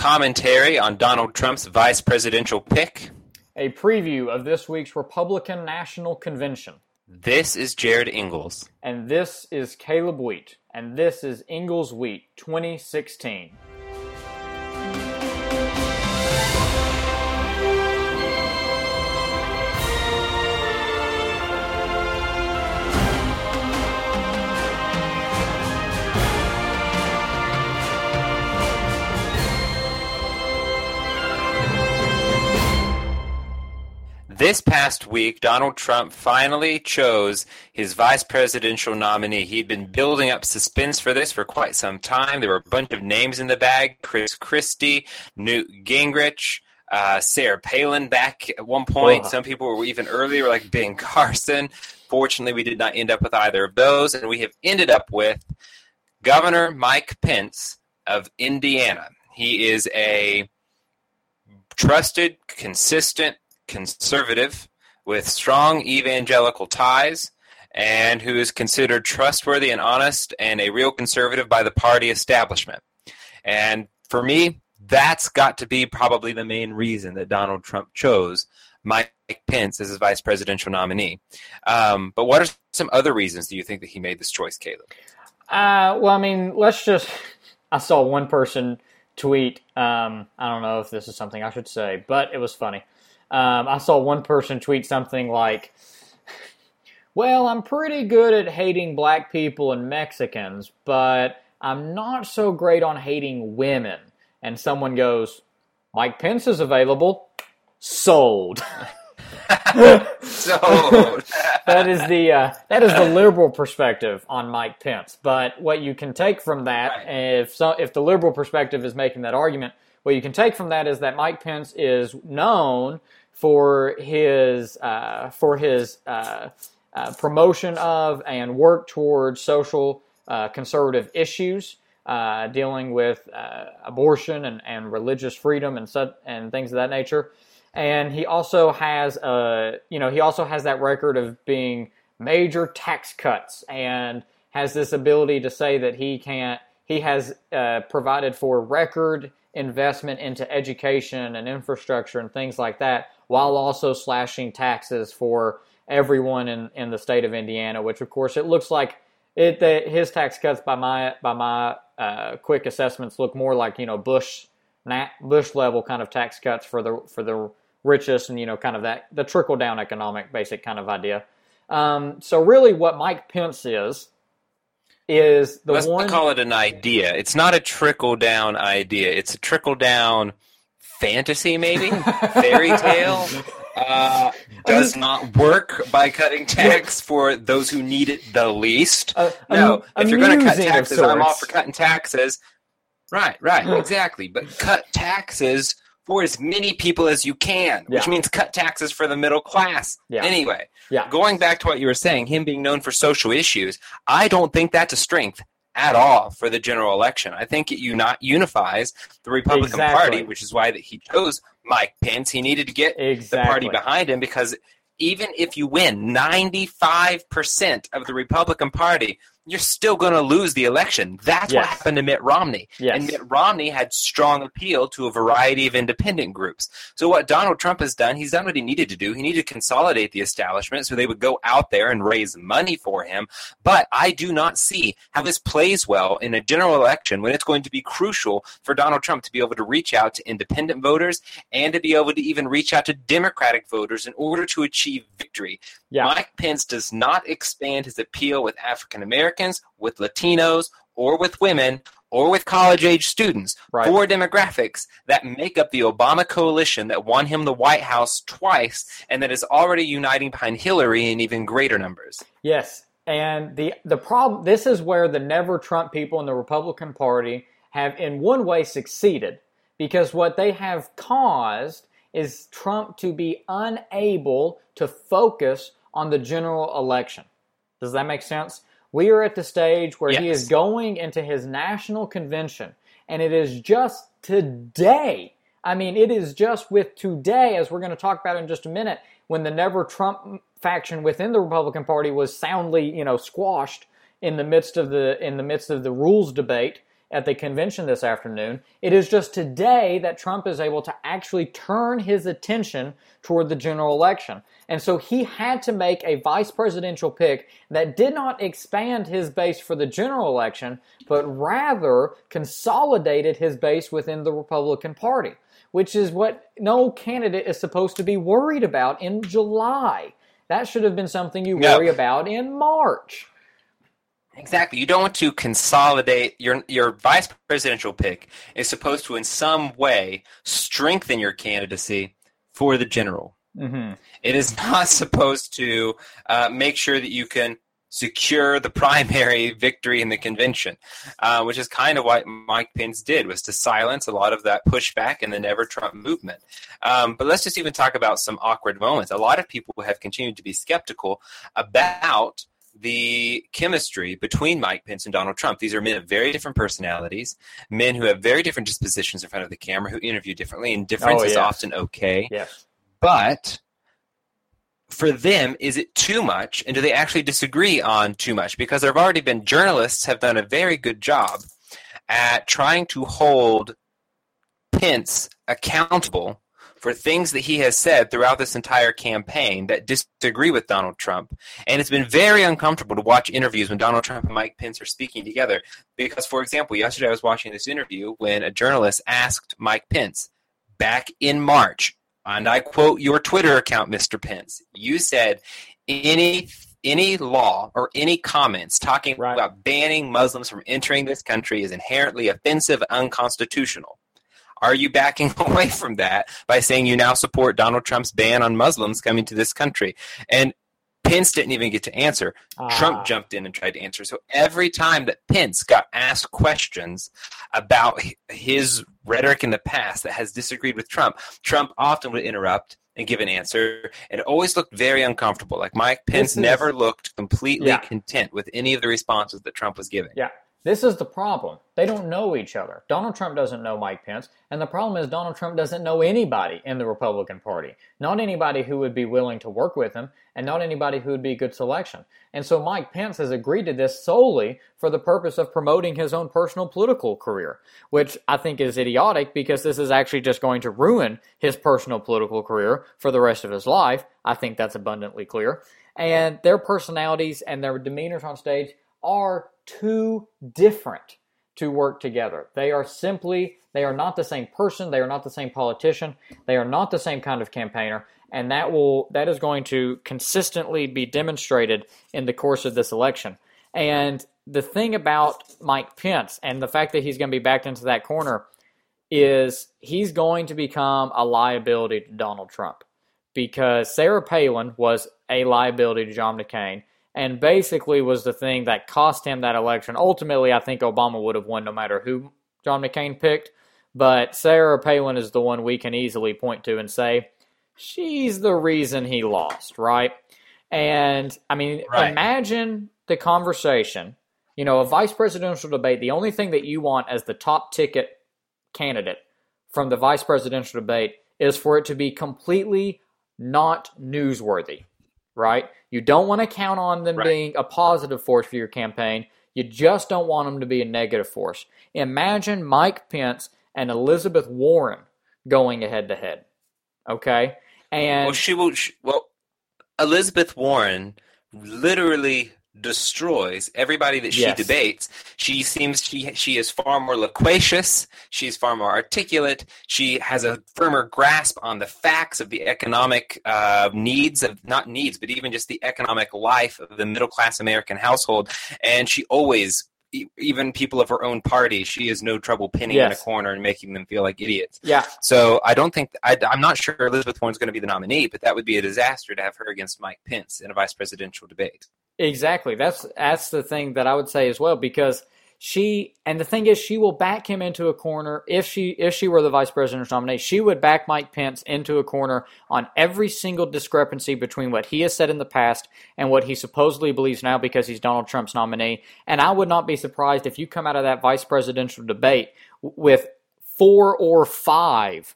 commentary on Donald Trump's vice presidential pick. A preview of this week's Republican National Convention. This is Jarrod Ingles. And this is Caleb Wheat. And this is Ingalls Wheat 2016. This past week, Donald Trump finally chose his vice presidential nominee. He'd been building up suspense for this for quite some time. There were a bunch of names in the bag Chris Christie, Newt Gingrich, uh, Sarah Palin back at one point. Some people were even earlier, like Ben Carson. Fortunately, we did not end up with either of those, and we have ended up with Governor Mike Pence of Indiana. He is a trusted, consistent conservative with strong evangelical ties and who is considered trustworthy and honest and a real conservative by the party establishment. And for me, that's got to be probably the main reason that Donald Trump chose Mike Pence as his vice presidential nominee. Um, but what are some other reasons do you think that he made this choice, Caleb? Uh, well, I mean, let's just. I saw one person tweet. Um, I don't know if this is something I should say, but it was funny. Um, I saw one person tweet something like, Well, I'm pretty good at hating black people and Mexicans, but I'm not so great on hating women. And someone goes, Mike Pence is available. Sold. Sold. that is the uh, that is the liberal perspective on Mike Pence. But what you can take from that, right. if so, if the liberal perspective is making that argument, what you can take from that is that Mike Pence is known for his uh, for his uh, uh, promotion of and work towards social uh, conservative issues, uh, dealing with uh, abortion and, and religious freedom and such, and things of that nature. And he also has a you know he also has that record of being major tax cuts and has this ability to say that he can't he has provided for record investment into education and infrastructure and things like that while also slashing taxes for everyone in, in the state of Indiana, which of course it looks like it the, his tax cuts by my by my uh, quick assessments look more like you know Bush Bush level kind of tax cuts for the for the richest and you know kind of that the trickle down economic basic kind of idea. Um, so really, what Mike Pence is is the Let's one. call it an idea. It's not a trickle down idea. It's a trickle down fantasy, maybe fairy tale. Uh, does not work by cutting tax for those who need it the least. Uh, no, if you're going to cut taxes, I'm all for cutting taxes. Right, right, exactly. But cut taxes for as many people as you can, which means cut taxes for the middle class. Yeah. Anyway, yeah. going back to what you were saying, him being known for social issues, I don't think that's a strength at all for the general election. I think it uni- unifies the Republican exactly. Party, which is why that he chose Mike Pence. He needed to get exactly. the party behind him because even if you win 95% of the Republican Party, you're still going to lose the election. That's yes. what happened to Mitt Romney. Yes. And Mitt Romney had strong appeal to a variety of independent groups. So what Donald Trump has done, he's done what he needed to do. He needed to consolidate the establishment so they would go out there and raise money for him. But I do not see how this plays well in a general election when it's going to be crucial for Donald Trump to be able to reach out to independent voters and to be able to even reach out to Democratic voters in order to achieve victory. Yeah. Mike Pence does not expand his appeal with African Americans, with Latinos, or with women, or with college age students. Right. Four demographics that make up the Obama coalition that won him the White House twice and that is already uniting behind Hillary in even greater numbers. Yes. And the the problem this is where the never Trump people in the Republican Party have in one way succeeded because what they have caused is Trump to be unable to focus on the general election. Does that make sense? We are at the stage where yes. he is going into his national convention, and it is just today. I mean, it is just with today, as we're going to talk about in just a minute, when the Never Trump faction within the Republican Party was soundly, you know, squashed in the midst of the in the midst of the rules debate at the convention this afternoon. It is just today that Trump is able to actually turn his attention toward the general election. And so he had to make a vice presidential pick that did not expand his base for the general election, but rather consolidated his base within the Republican Party, which is what no candidate is supposed to be worried about in July. That should have been something you worry about in March. Exactly. You don't want to consolidate your your vice presidential pick is supposed to in some way strengthen your candidacy for the general. Mm-hmm. It is not supposed to uh, make sure that you can secure the primary victory in the convention, uh, which is kind of what Mike Pence did was to silence a lot of that pushback in the Never Trump movement. Um, but let's just even talk about some awkward moments. A lot of people have continued to be skeptical about the chemistry between Mike Pence and Donald Trump. These are men of very different personalities, men who have very different dispositions in front of the camera, who interview differently, and difference Oh, is often okay. Yes. But for them, is it too much, and do they actually disagree on too much? Because there have already been journalists have done a very good job at trying to hold Pence accountable for things that he has said throughout this entire campaign that disagree with Donald Trump. And it's been very uncomfortable to watch interviews when Donald Trump and Mike Pence are speaking together. Because, for example, yesterday I was watching this interview when a journalist asked Mike Pence back in March, and I quote your Twitter account, Mr. Pence, you said any any law or any comments talking Right. about banning Muslims from entering this country is inherently offensive unconstitutional. Are you backing away from that by saying you now support Donald Trump's ban on Muslims coming to this country? And Pence didn't even get to answer. Ah. Trump jumped in and tried to answer. So every time that Pence got asked questions about his rhetoric in the past that has disagreed with Trump, Trump often would interrupt and give an answer. And it always looked very uncomfortable. Like Mike Pence is- never looked completely Yeah. content with any of the responses that Trump was giving. Yeah. This is the problem. They don't know each other. Donald Trump doesn't know Mike Pence, and the problem is Donald Trump doesn't know anybody in the Republican Party. Not anybody who would be willing to work with him, and not anybody who would be a good selection. And so Mike Pence has agreed to this solely for the purpose of promoting his own personal political career, which I think is idiotic because this is actually just going to ruin his personal political career for the rest of his life. I think that's abundantly clear. And their personalities and their demeanors on stage are too different to work together. They are simply, they are not the same person, they are not the same politician, they are not the same kind of campaigner, and that will that is going to consistently be demonstrated in the course of this election. And the thing about Mike Pence and the fact that he's going to be backed into that corner is he's going to become a liability to Donald Trump because Sarah Palin was a liability to John McCain and basically was the thing that cost him that election. Ultimately, I think Obama would have won no matter who John McCain picked, but Sarah Palin is the one we can easily point to and say, she's the reason he lost, right? And I mean, Right. imagine the conversation. You know, a vice presidential debate, the only thing that you want as the top ticket candidate from the vice presidential debate is for it to be completely not newsworthy, right? You don't want to count on them Right. being a positive force for your campaign. You just don't want them to be a negative force. Imagine Mike Pence and Elizabeth Warren going head to head. Okay? And Well, she will. She, well, Elizabeth Warren literally destroys everybody that she Yes. debates. She seems she she is far more loquacious. She's far more articulate. She has a firmer grasp on the facts of the economic uh, needs of not needs, but even just the economic life of the middle class American household. And she always. Even people of her own party, she has no trouble pinning in a corner and making them feel like idiots. yeah, So I don't think I, I'm not sure Elizabeth Warren's going to be the nominee, but that would be a disaster to have her against Mike Pence in a vice presidential debate. Exactly. That's that's the thing that I would say as well because she and the thing is she will back him into a corner if she if she were the vice president's nominee, she would back Mike Pence into a corner on every single discrepancy between what he has said in the past and what he supposedly believes now because he's Donald Trump's nominee. And I would not be surprised if you come out of that vice presidential debate with four or five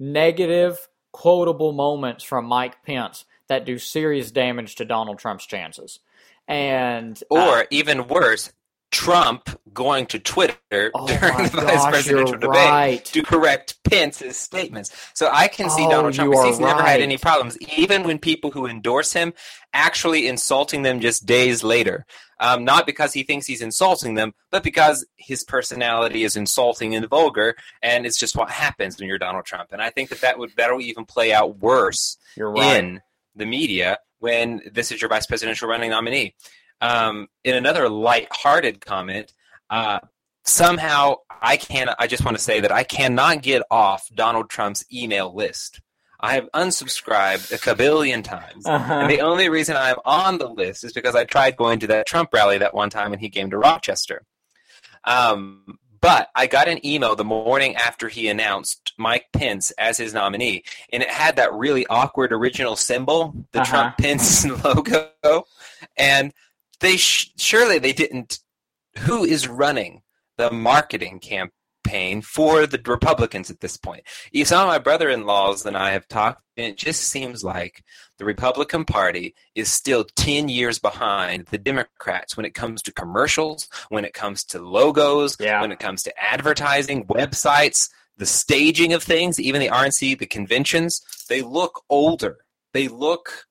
negative quotable moments from Mike Pence that do serious damage to Donald Trump's chances. And uh, Or even worse, Trump going to Twitter Oh during the vice gosh, presidential debate right. to correct Pence's statements. So I can see Oh, Donald Trump. you 'cause are He's never had any problems, even when people who endorse him actually insulting them just days later. Um, not because he thinks he's insulting them, but because his personality is insulting and vulgar, and it's just what happens when you're Donald Trump. And I think that that would that'll even play out worse right. in the media when this is your vice presidential running nominee. Um, in another light-hearted comment, uh, somehow I can I just want to say that I cannot get off Donald Trump's email list. I have unsubscribed a kabillion times. Uh-huh. And the only reason I'm on the list is because I tried going to that Trump rally that one time and he came to Rochester. Um, but I got an email the morning after he announced Mike Pence as his nominee, and it had that really awkward original symbol, the Uh-huh. Trump Pence logo, and they sh- surely they didn't. Who is running the marketing campaign for the Republicans at this point? You- Some of my brother-in-laws and I have talked, and it just seems like the Republican Party is still 10 years behind the Democrats when it comes to commercials, when it comes to logos, Yeah. when it comes to advertising, websites, the staging of things, even the RNC, the conventions. They look older. They look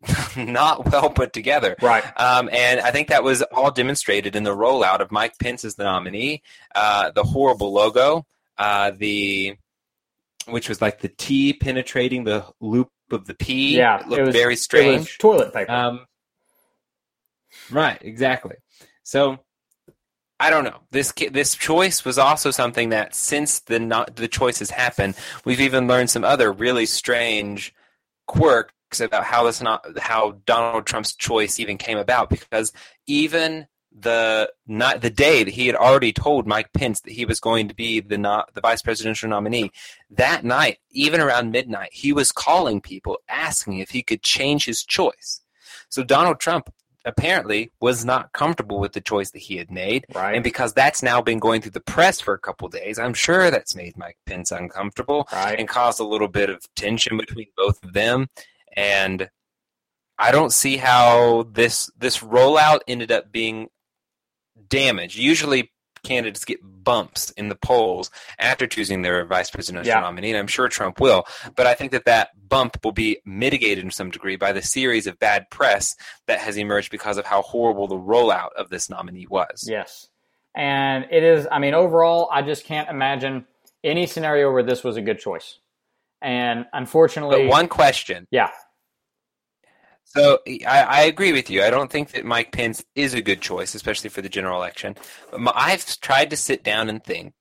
not well put together. Right. Um, and I think that was all demonstrated in the rollout of Mike Pence as the nominee, uh, the horrible logo, uh, the which was like the T penetrating the loop of the P. Yeah, it looked it was- very strange. toilet paper. Um, right, exactly. So I don't know. This this choice was also something that since the not, the choices happened, we've even learned some other really strange quirks about how this not how Donald Trump's choice even came about because even the not the day that he had already told Mike Pence that he was going to be the not the vice presidential nominee that night even around midnight he was calling people asking if he could change his choice so Donald Trump apparently was not comfortable with the choice that he had made right. and because that's now been going through the press for a couple days I'm sure that's made Mike Pence uncomfortable right. and caused a little bit of tension between both of them. And I don't see how this this rollout ended up being damaged. Usually, candidates get bumps in the polls after choosing their vice presidential Yeah. nominee, and I'm sure Trump will. But I think that that bump will be mitigated in some degree by the series of bad press that has emerged because of how horrible the rollout of this nominee was. Yes. And it is, I mean, overall, I just can't imagine any scenario where this was a good choice. And unfortunately, But one question yeah, So I, I agree with you. I don't think that Mike Pence is a good choice, especially for the general election. But my, I've tried to sit down and think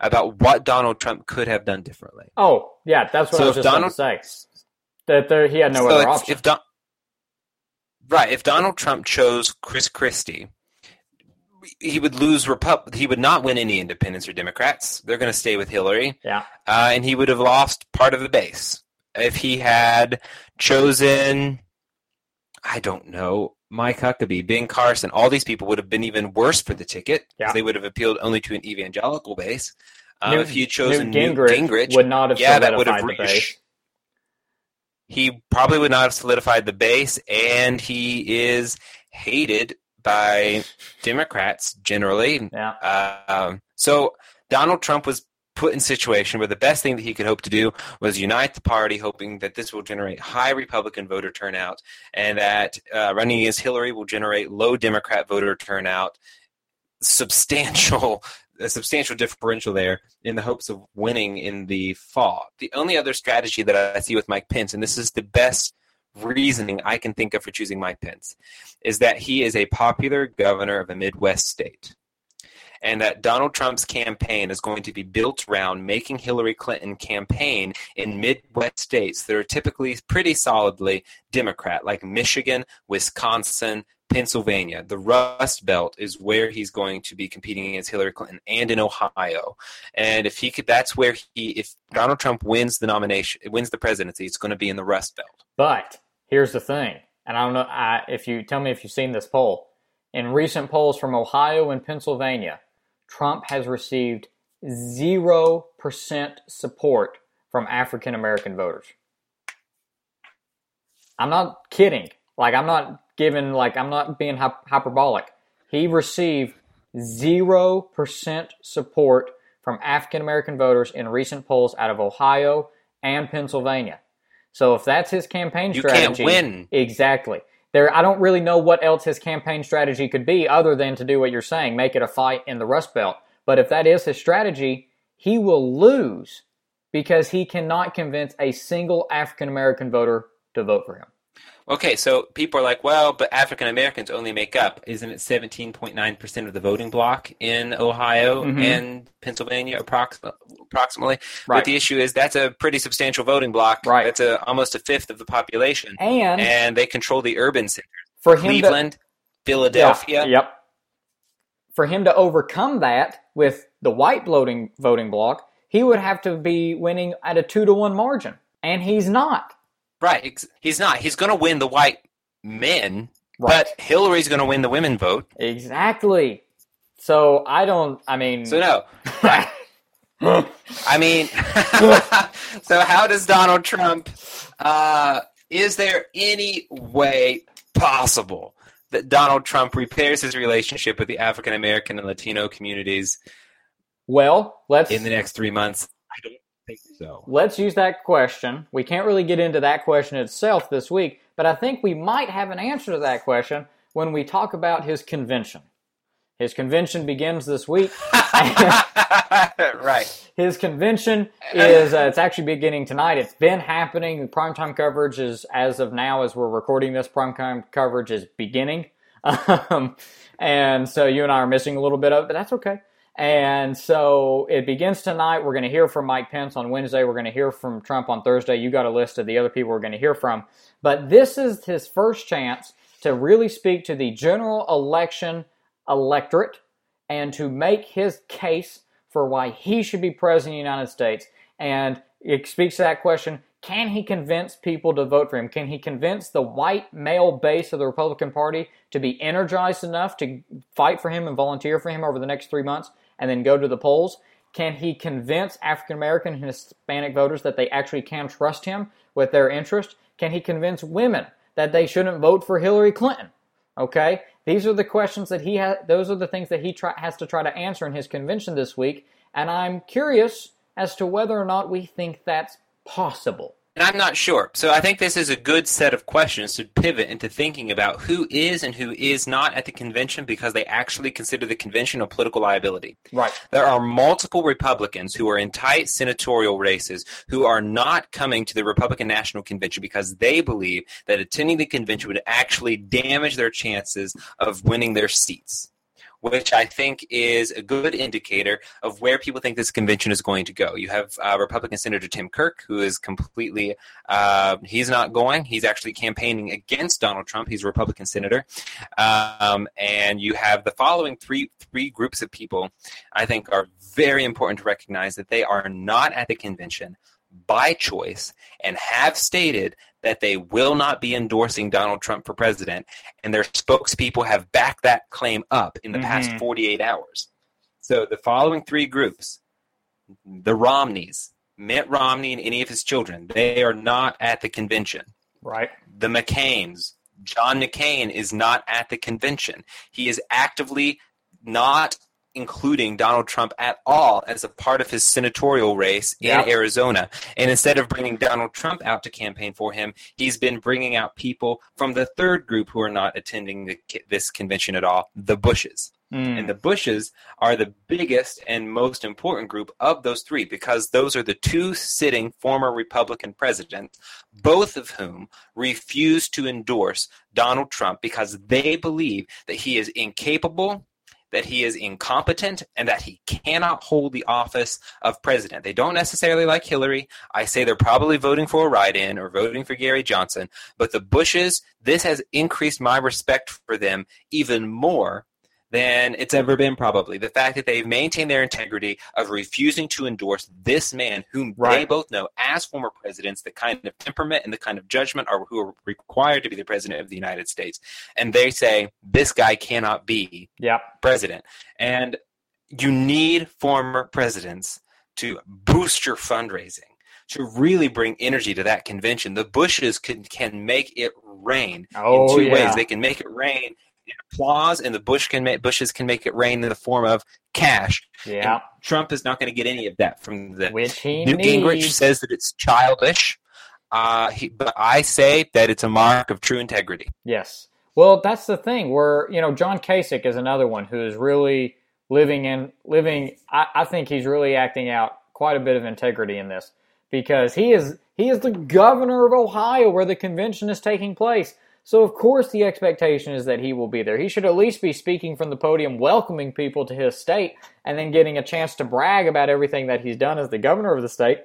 about what Donald Trump could have done differently. Oh, yeah, that's what So I was just Donald- going to say. That there, he had no So other option. If Don, right, if Donald Trump chose Chris Christie, he would lose Repub. He would not win any independents or Democrats. They're going to stay with Hillary. Yeah. uh, and he would have lost part of the base if he had chosen. I don't know. Mike Huckabee, Ben Carson, all these people would have been even worse for the ticket Yeah. they would have appealed only to an evangelical base. Um, Newt- if had chosen Newt Newt Gingrich, Gingrich, would not have yeah, that would have the reached- base. he probably would not have solidified the base, and he is hated by Democrats generally. Yeah. Um, so Donald Trump was put in situation where the best thing that he could hope to do was unite the party, hoping that this will generate high Republican voter turnout, and that uh, running against Hillary will generate low Democrat voter turnout, substantial. A substantial differential there in the hopes of winning in the fall. The only other strategy that I see with Mike Pence, and this is the best reasoning I can think of for choosing Mike Pence, is that he is a popular governor of a Midwest state and that Donald Trump's campaign is going to be built around making Hillary Clinton campaign in Midwest states that are typically pretty solidly Democrat, like Michigan, Wisconsin, Pennsylvania. The Rust Belt is where he's going to be competing against Hillary Clinton, and in Ohio. And if he could, that's where he, if Donald Trump wins the nomination, wins the presidency, it's going to be in the Rust Belt. But here's the thing, and I don't know I, if you tell me if you've seen this poll. In recent polls from Ohio and Pennsylvania, Trump has received zero percent support from African American voters. I'm not kidding. Like I'm not giving. Like I'm not being hyperbolic. he received 0% support from African American voters in recent polls out of Ohio and Pennsylvania. So if that's his campaign strategy, You can't win. Exactly. There, I don't really know what else his campaign strategy could be other than to do what you're saying, make it a fight in the Rust Belt. But if that is his strategy, he will lose because he cannot convince a single African American voter to vote for him. Okay, so people are like, well, but African Americans only make up, isn't it 17.9% of the voting block in Ohio Mhm. and Pennsylvania approx- approximately? Right. But the issue is that's a pretty substantial voting block. Right. That's a, almost a fifth of the population. And, And they control the urban centers. for him to, Cleveland, Philadelphia. Yeah, yep. For him to overcome that with the white voting voting block, he would have to be winning at a two to one margin, and he's not. Right. He's not. He's going to win the white men, Right. but Hillary's going to win the women vote. Exactly. So I don't. I mean, So no. I mean, so how does Donald Trump? Uh, is there any way possible that Donald Trump repairs his relationship with the African American and Latino communities well, let's in the next three months? I don't think so. let's use that question. We can't really get into that question itself this week, but I think we might have an answer to that question when we talk about his convention. His convention begins this week. right. His convention is uh, it's actually beginning tonight. It's been happening. Primetime coverage is as of now, as we're recording this, primetime coverage is beginning. Um, and so you and I are missing a little bit of it, but that's okay. And so it begins tonight. We're going to hear from Mike Pence on Wednesday. We're going to hear from Trump on Thursday. You got a list of the other people we're going to hear from. But this is his first chance to really speak to the general election electorate and to make his case for why he should be president of the United States. And it speaks to that question can he convince people to vote for him? Can he convince the white male base of the Republican Party to be energized enough to fight for him and volunteer for him over the next three months and then go to the polls? Can he convince African American and Hispanic voters that they actually can trust him with their interest? Can he convince women that they shouldn't vote for Hillary Clinton? Okay, these are the questions that he has. Those are the things that he try, has to try to answer in his convention this week, and I'm curious as to whether or not we think that's possible. And I'm not sure. So I think this is a good set of questions to pivot into thinking about who is and who is not at the convention because they actually consider the convention a political liability. Right. There are multiple Republicans who are in tight senatorial races who are not coming to the Republican National Convention because they believe that attending the convention would actually damage their chances of winning their seats. Which I think is a good indicator of where people think this convention is going to go. You have uh, Republican Senator Tim Kirk, who is completely, uh, he's not going. He's actually campaigning against Donald Trump. He's a Republican senator. Um, and you have the following three three groups of people I think are very important to recognize that they are not at the convention by choice and have stated that they will not be endorsing Donald Trump for president, and their spokespeople have backed that claim up in the past Mhm. 48 hours. So the following three groups the Romneys, Mitt Romney and any of his children, they are not at the convention Right. the McCains. John McCain is not at the convention. He is actively not including Donald Trump at all as a part of his senatorial race in Arizona. And instead of bringing Donald Trump out to campaign for him, he's been bringing out people from the third group who are not attending the, this convention at all, the Bushes. Mm. And the Bushes are the biggest and most important group of those three because those are the two sitting former Republican presidents, both of whom refuse to endorse Donald Trump because they believe that he is incapable, that he is incompetent, and that he cannot hold the office of president. They don't necessarily like Hillary. I say they're probably voting for a write in or voting for Gary Johnson. But the Bushes, this has increased my respect for them even more than it's ever been probably. The fact that they've maintained their integrity of refusing to endorse this man whom they both know as former presidents the kind of temperament and the kind of judgment are who are required to be the president of the united states. And they say this guy cannot be Yep. president. And you need former presidents to boost your fundraising to really bring energy to that convention. The bushes can, can make it rain Oh in two yeah. ways they can make it rain applause, and the Bush can make, Bushes can make it rain in the form of cash. Yeah. And Trump is not going to get any of that from the. Which he Newt needs. Gingrich says that it's childish, uh, he, but I say that it's a mark of true integrity. Yes. Well, that's the thing. Where you know John Kasich is another one who is really living in living. I, I think he's really acting out quite a bit of integrity in this because he is he is the governor of Ohio where the convention is taking place. So of course the expectation is that he will be there. He should at least be speaking from the podium, welcoming people to his state, and then getting a chance to brag about everything that he's done as the governor of the state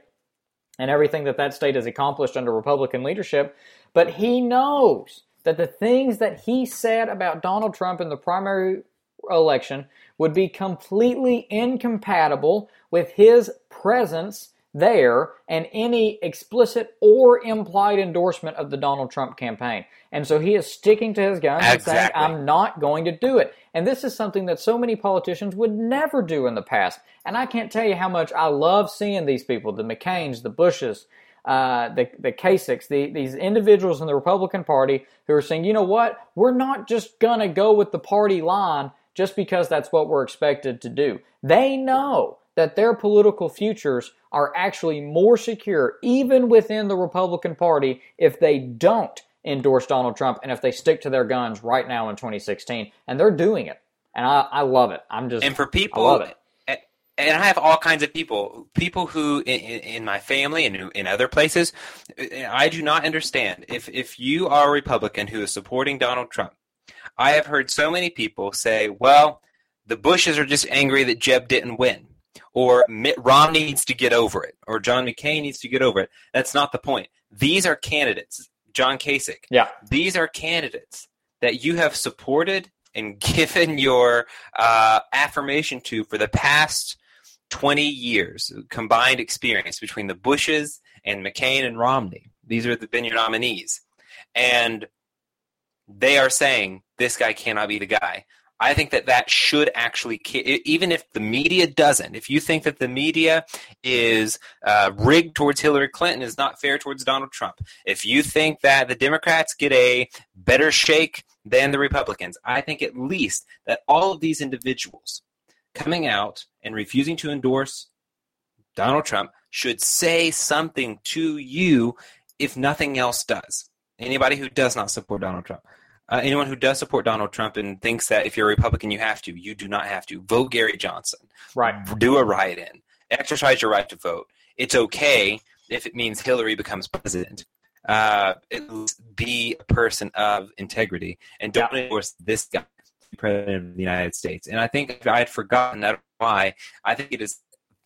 and everything that that state has accomplished under Republican leadership. But he knows that the things that he said about Donald Trump in the primary election would be completely incompatible with his presence there and any explicit or implied endorsement of the Donald Trump campaign. And so he is sticking to his guns and saying, I'm not going to do it. And this is something that so many politicians would never do in the past. And I can't tell you how much I love seeing these people, the McCains, the Bushes, uh, the the Kasichs, the, these individuals in the Republican Party who are saying, you know what, we're not just gonna go with the party line just because that's what we're expected to do. They know that their political futures are actually more secure, even within the Republican Party, if they don't endorse Donald Trump and if they stick to their guns right now in 2016. And they're doing it. And I, I love it. I'm just And for people, I love it. and- I have all kinds of people, people who in, in in my family and in other places, I do not understand. If if you are a Republican who is supporting Donald Trump, I have heard so many people say, "Well, the Bushes are just angry that Jeb didn't win." Or Mitt Romney needs to get over it, or John McCain needs to get over it. That's not the point. These are candidates. John Kasich, Yeah. these are candidates that you have supported and given your uh, affirmation to for the past 20 years, combined experience between the Bushes and McCain and Romney. These are the, been your nominees. And they are saying this guy cannot be the guy. I think that that should actually, even if the media doesn't, if you think that the media is uh, rigged towards Hillary Clinton, is not fair towards Donald Trump, if you think that the Democrats get a better shake than the Republicans, I think at least that all of these individuals coming out and refusing to endorse Donald Trump should say something to you if nothing else does. Anybody who does not support Donald Trump. Uh, anyone who does support Donald Trump and thinks that if you're a Republican you have to, you do not have to. Vote Gary Johnson. Right. Do a write in. Exercise your right to vote. It's okay if it means Hillary becomes president. Uh, be a person of integrity and don't endorse this guy president of the United States. And I think I had forgotten that why I think it is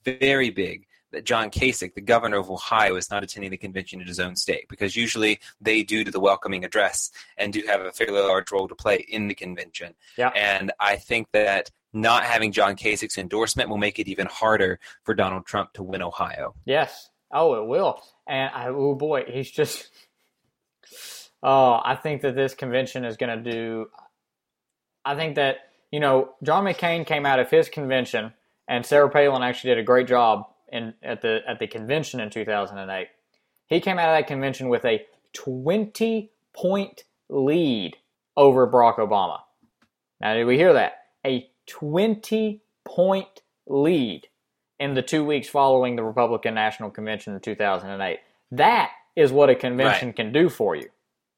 very big that John Kasich, the governor of Ohio, is not attending the convention in his own state because usually they do to the welcoming address and do have a fairly large role to play in the convention. Yeah. And I think that not having John Kasich's endorsement will make it even harder for Donald Trump to win Ohio. Yes. Oh, it will. And I, oh boy, he's just. Oh, I think that this convention is going to do. I think that you know John McCain came out of his convention, and Sarah Palin actually did a great job in at the at the convention in 2008. He came out of that convention with a 20 point lead over Barack Obama. Now, did we hear that? A 20 point lead in the two weeks following the Republican National Convention in 2008. That is what a convention Right. can do for you.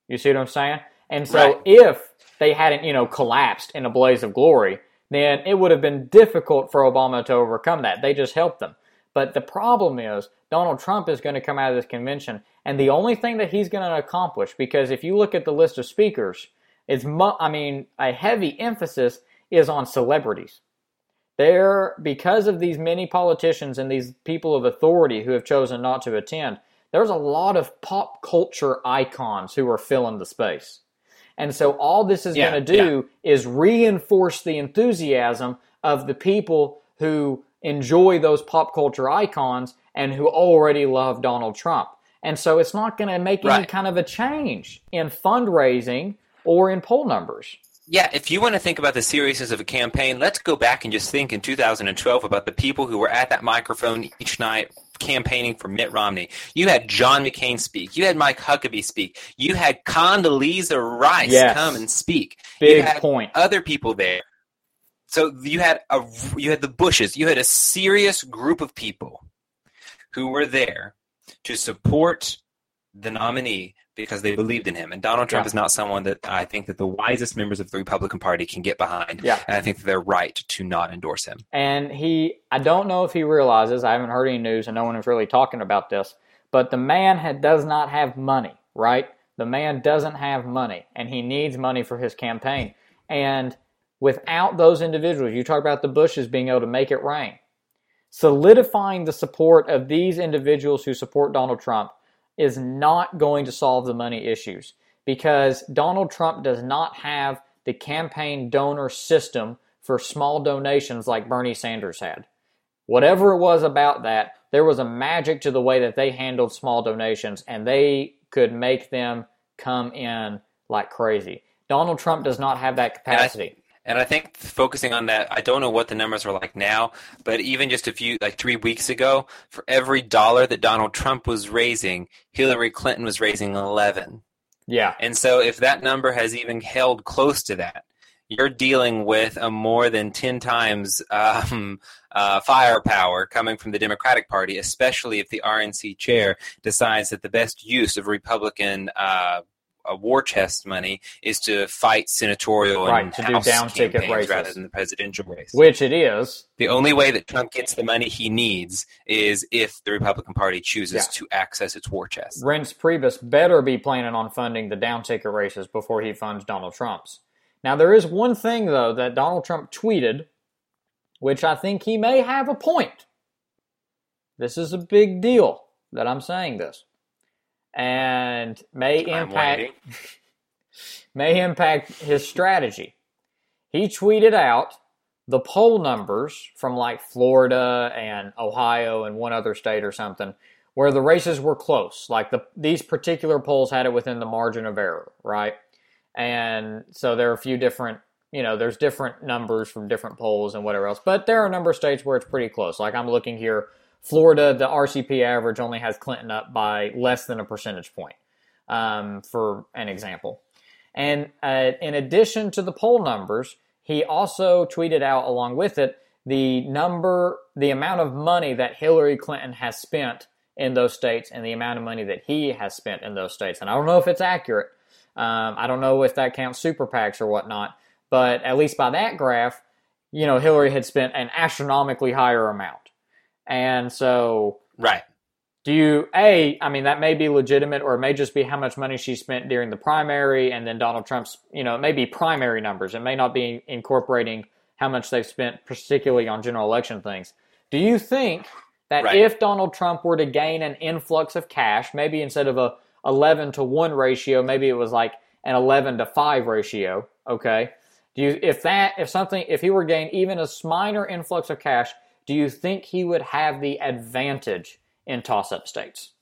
You see what I'm saying? And so Right. if they hadn't, you know, collapsed in a blaze of glory, then it would have been difficult for Obama to overcome that. They just helped them. But the problem is Donald Trump is going to come out of this convention, and the only thing that he's going to accomplish, because if you look at the list of speakers, it's mu- I mean a heavy emphasis is on celebrities. There, because of these many politicians and these people of authority who have chosen not to attend, there's a lot of pop culture icons who are filling the space. And so all this is Yeah, going to do is reinforce the enthusiasm of the people who enjoy those pop culture icons and who already love Donald Trump. And so it's not going to make any kind of a change in fundraising or in poll numbers. Yeah, if you want to think about the seriousness of a campaign, let's go back and just think in 2012 about the people who were at that microphone each night campaigning for Mitt Romney. You had John McCain speak. You had Mike Huckabee speak. You had Condoleezza Rice Yes. come and speak. Big point. Other people there. So you had a you had the Bushes. You had a serious group of people who were there to support the nominee because they believed in him. And Donald Trump Yeah. is not someone that I think that the wisest members of the Republican Party can get behind. Yeah. And I think they're right to not endorse him. And he, I don't know if he realizes, I haven't heard any news and no one is really talking about this, but the man had, does not have money, right? The man doesn't have money and he needs money for his campaign. And without those individuals, you talk about the Bushes being able to make it rain, solidifying the support of these individuals who support Donald Trump is not going to solve the money issues because Donald Trump does not have the campaign donor system for small donations like Bernie Sanders had. Whatever it was about that, there was a magic to the way that they handled small donations and they could make them come in like crazy. Donald Trump does not have that capacity. And I think focusing on that, I don't know what the numbers are like now, but even just a few, like three weeks ago, for every dollar that Donald Trump was raising, Hillary Clinton was raising 11. yeah. And so if that number has even held close to that, you're dealing with a more than 10 times um, uh, firepower coming from the Democratic Party, especially if the RNC chair decides that the best use of Republican uh, uh, war chest money is to fight senatorial Right, and to do House down-ticket campaigns races. rather than the presidential race. Which it is. the only way that Trump gets the money he needs is if the Republican Party chooses Yeah. to access its war chest. Reince Priebus better be planning on funding the down ticket races before he funds Donald Trump's. Now, there is one thing, though, that Donald Trump tweeted, which I think he may have a point. This is a big deal that I'm saying this. And may I'm impact may impact his strategy. He tweeted out the poll numbers from like Florida and Ohio and one other state or something where the races were close. Like the these particular polls had it within the margin of error, right? And so there are a few different, you know, there's different numbers from different polls and whatever else. But there are a number of states where it's pretty close. Like I'm looking here, Florida, the RCP average only has Clinton up by less than a percentage point, um, for an example. And uh, in addition to the poll numbers, he also tweeted out along with it the number, the amount of money that Hillary Clinton has spent in those states and the amount of money that he has spent in those states. And I don't know if it's accurate. Um, I don't know if that counts super PACs or whatnot, but at least by that graph, you know, Hillary had spent an astronomically higher amount. And so Right. do you a i mean that may be legitimate or it may just be how much money she spent during the primary and then donald trump's you know it may be primary numbers it may not be incorporating how much they've spent particularly on general election things do you think that Right. if donald trump were to gain an influx of cash maybe instead of a 11 to 1 ratio maybe it was like an 11 to 5 ratio okay do you if that if something if he were to gain even a minor influx of cash do you think he would have the advantage in toss-up states.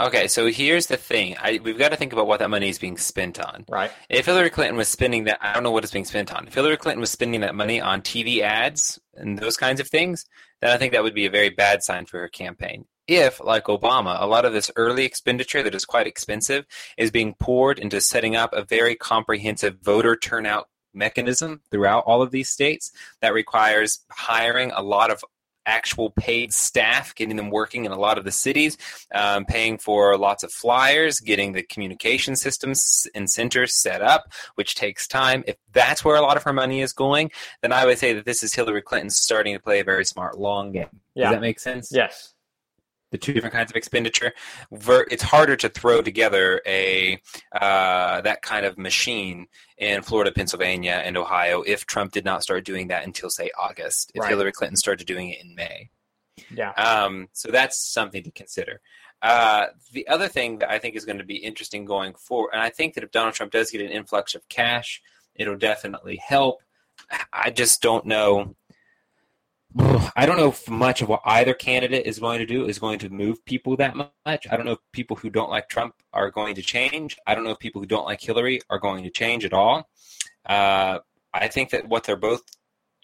Okay, so here's the thing. I, we've got to think about what that money is being spent on. Right. If Hillary Clinton was spending that, I don't know what it's being spent on. If Hillary Clinton was spending that money on TV ads and those kinds of things, then I think that would be a very bad sign for her campaign. If, like Obama, a lot of this early expenditure that is quite expensive is being poured into setting up a very comprehensive voter turnout mechanism throughout all of these states that requires hiring a lot of actual paid staff, getting them working in a lot of the cities, um, paying for lots of flyers, getting the communication systems and centers set up, which takes time. If that's where a lot of her money is going, then I would say that this is Hillary Clinton starting to play a very smart long game. Yeah. Does that make sense? Yes. The two different kinds of expenditure. Ver- it's harder to throw together a uh, that kind of machine in Florida, Pennsylvania, and Ohio if Trump did not start doing that until say August. If Right. Hillary Clinton started doing it in May. Yeah. Um, so that's something to consider. Uh, the other thing that I think is going to be interesting going forward, and I think that if Donald Trump does get an influx of cash, it'll definitely help. I just don't know. I don't know if much of what either candidate is going to do is going to move people that much. I don't know if people who don't like Trump are going to change. I don't know if people who don't like Hillary are going to change at all. Uh, I think that what they're both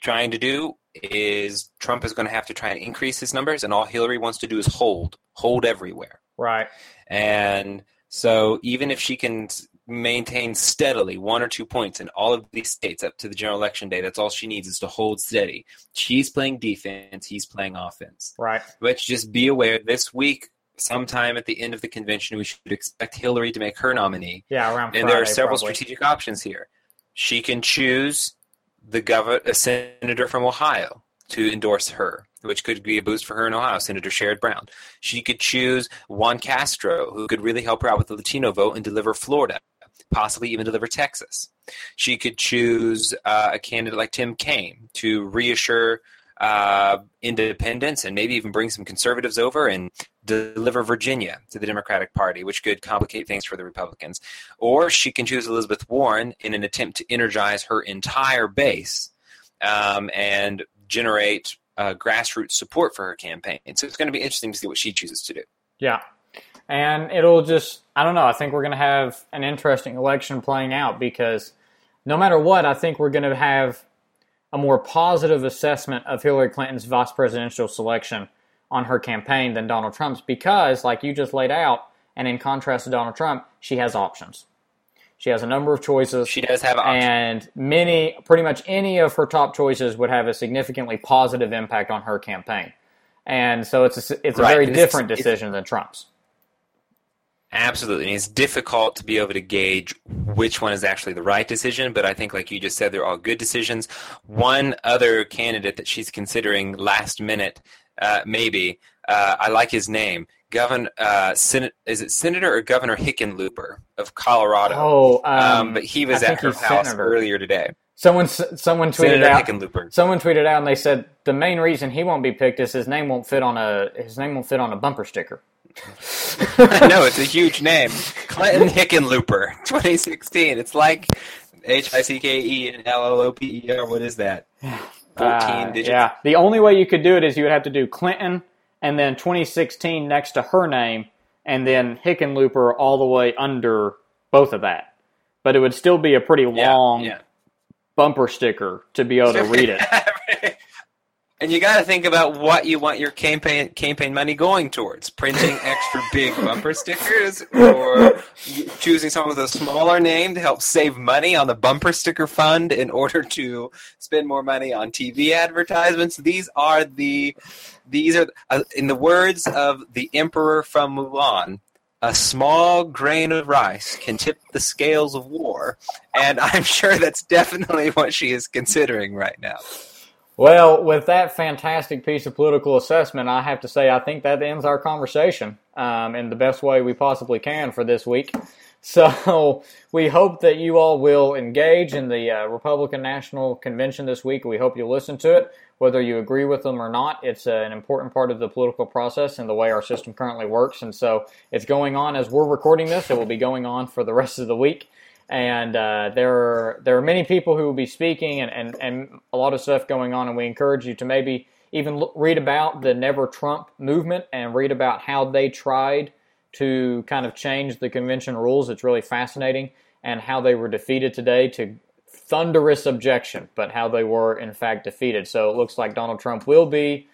trying to do is Trump is going to have to try and increase his numbers, and all Hillary wants to do is hold, hold everywhere. Right. And so even if she can maintain steadily one or two points in all of these states up to the general election day. That's all she needs is to hold steady. She's playing defense, he's playing offense. Right. But just be aware this week, sometime at the end of the convention, we should expect Hillary to make her nominee. Yeah, around And Friday, there are several probably. strategic options here. She can choose the governor, a senator from Ohio to endorse her, which could be a boost for her in Ohio, Senator Sherrod Brown. She could choose Juan Castro, who could really help her out with the Latino vote and deliver Florida, possibly even deliver Texas. She could choose uh, a candidate like Tim Kaine to reassure uh, independence and maybe even bring some conservatives over and deliver Virginia to the Democratic Party, which could complicate things for the Republicans. Or she can choose Elizabeth Warren in an attempt to energize her entire base um, and generate uh, grassroots support for her campaign. So it's going to be interesting to see what she chooses to do. Yeah. And it'll just, I don't know, I think we're going to have an interesting election playing out because no matter what, I think we're going to have a more positive assessment of Hillary Clinton's vice presidential selection on her campaign than Donald Trump's because, like you just laid out, and in contrast to Donald Trump, she has options. She has a number of choices. She does have options. and many, pretty much any of her top choices would have a significantly positive impact on her campaign. And so it's a, it's a Right, very it's- different decision than Trump's. Absolutely. And it's difficult to be able to gauge which one is actually the right decision, but I think, like you just said, they're all good decisions. One other candidate that she's considering last minute, uh, maybe, uh, I like his name. Governor, uh, Sen- is it Senator or Governor Hickenlooper of Colorado? Oh, um, um, but he was I at her house senator. earlier today. Someone someone tweeted Senator out. Hickenlooper. Someone tweeted out, and they said the main reason he won't be picked is his name won't fit on a his name won't fit on a bumper sticker. I know it's a huge name, Clinton Hickenlooper, 2016. It's like H I C K E and L L O P E R. What is that? 14 Uh, digits. Yeah, the only way you could do it is you would have to do Clinton and then 2016 next to her name, and then Hickenlooper all the way under both of that. But it would still be a pretty Yeah, long yeah. Bumper sticker to be able to read it. and you got to think about what you want your campaign campaign money going towards: printing extra big bumper stickers, or choosing someone with a smaller name to help save money on the bumper sticker fund in order to spend more money on TV advertisements. These are the these are, uh, in the words of the Emperor from Mulan. A small grain of rice can tip the scales of war, and I'm sure that's definitely what she is considering right now. Well, with that fantastic piece of political assessment, I have to say I think that ends our conversation um, in the best way we possibly can for this week. So we hope that you all will engage in the uh, Republican National Convention this week. We hope you'll listen to it, whether you agree with them or not. It's uh, an important part of the political process and the way our system currently works. And so it's going on as we're recording this. It will be going on for the rest of the week and uh, there are there are many people who will be speaking and, and, and a lot of stuff going on and we encourage you to maybe even look, read about the never trump movement and read about how they tried to kind of change the convention rules it's really fascinating and how they were defeated today to thunderous objection but how they were in fact defeated so it looks like donald trump will be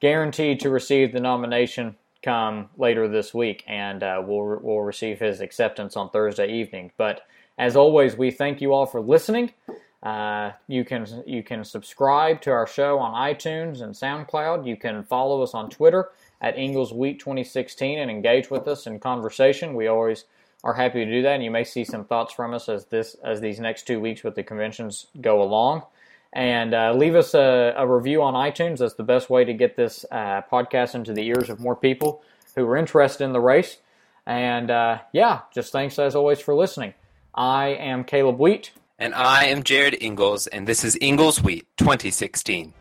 guaranteed to receive the nomination come later this week, and uh, we'll we'll receive his acceptance on Thursday evening. But as always, we thank you all for listening. Uh, you can you can subscribe to our show on iTunes and SoundCloud. You can follow us on Twitter at Ingles Wheat 2016 and engage with us in conversation. We always are happy to do that, and you may see some thoughts from us as this as these next two weeks with the conventions go along and uh, leave us a, a, review on iTunes. That's the best way to get this uh, podcast into the ears of more people who are interested in the race. And uh, yeah, just thanks as always for listening. I am Caleb Wheat. And I am Jarrod Ingles, and this is Ingles Wheat 2016.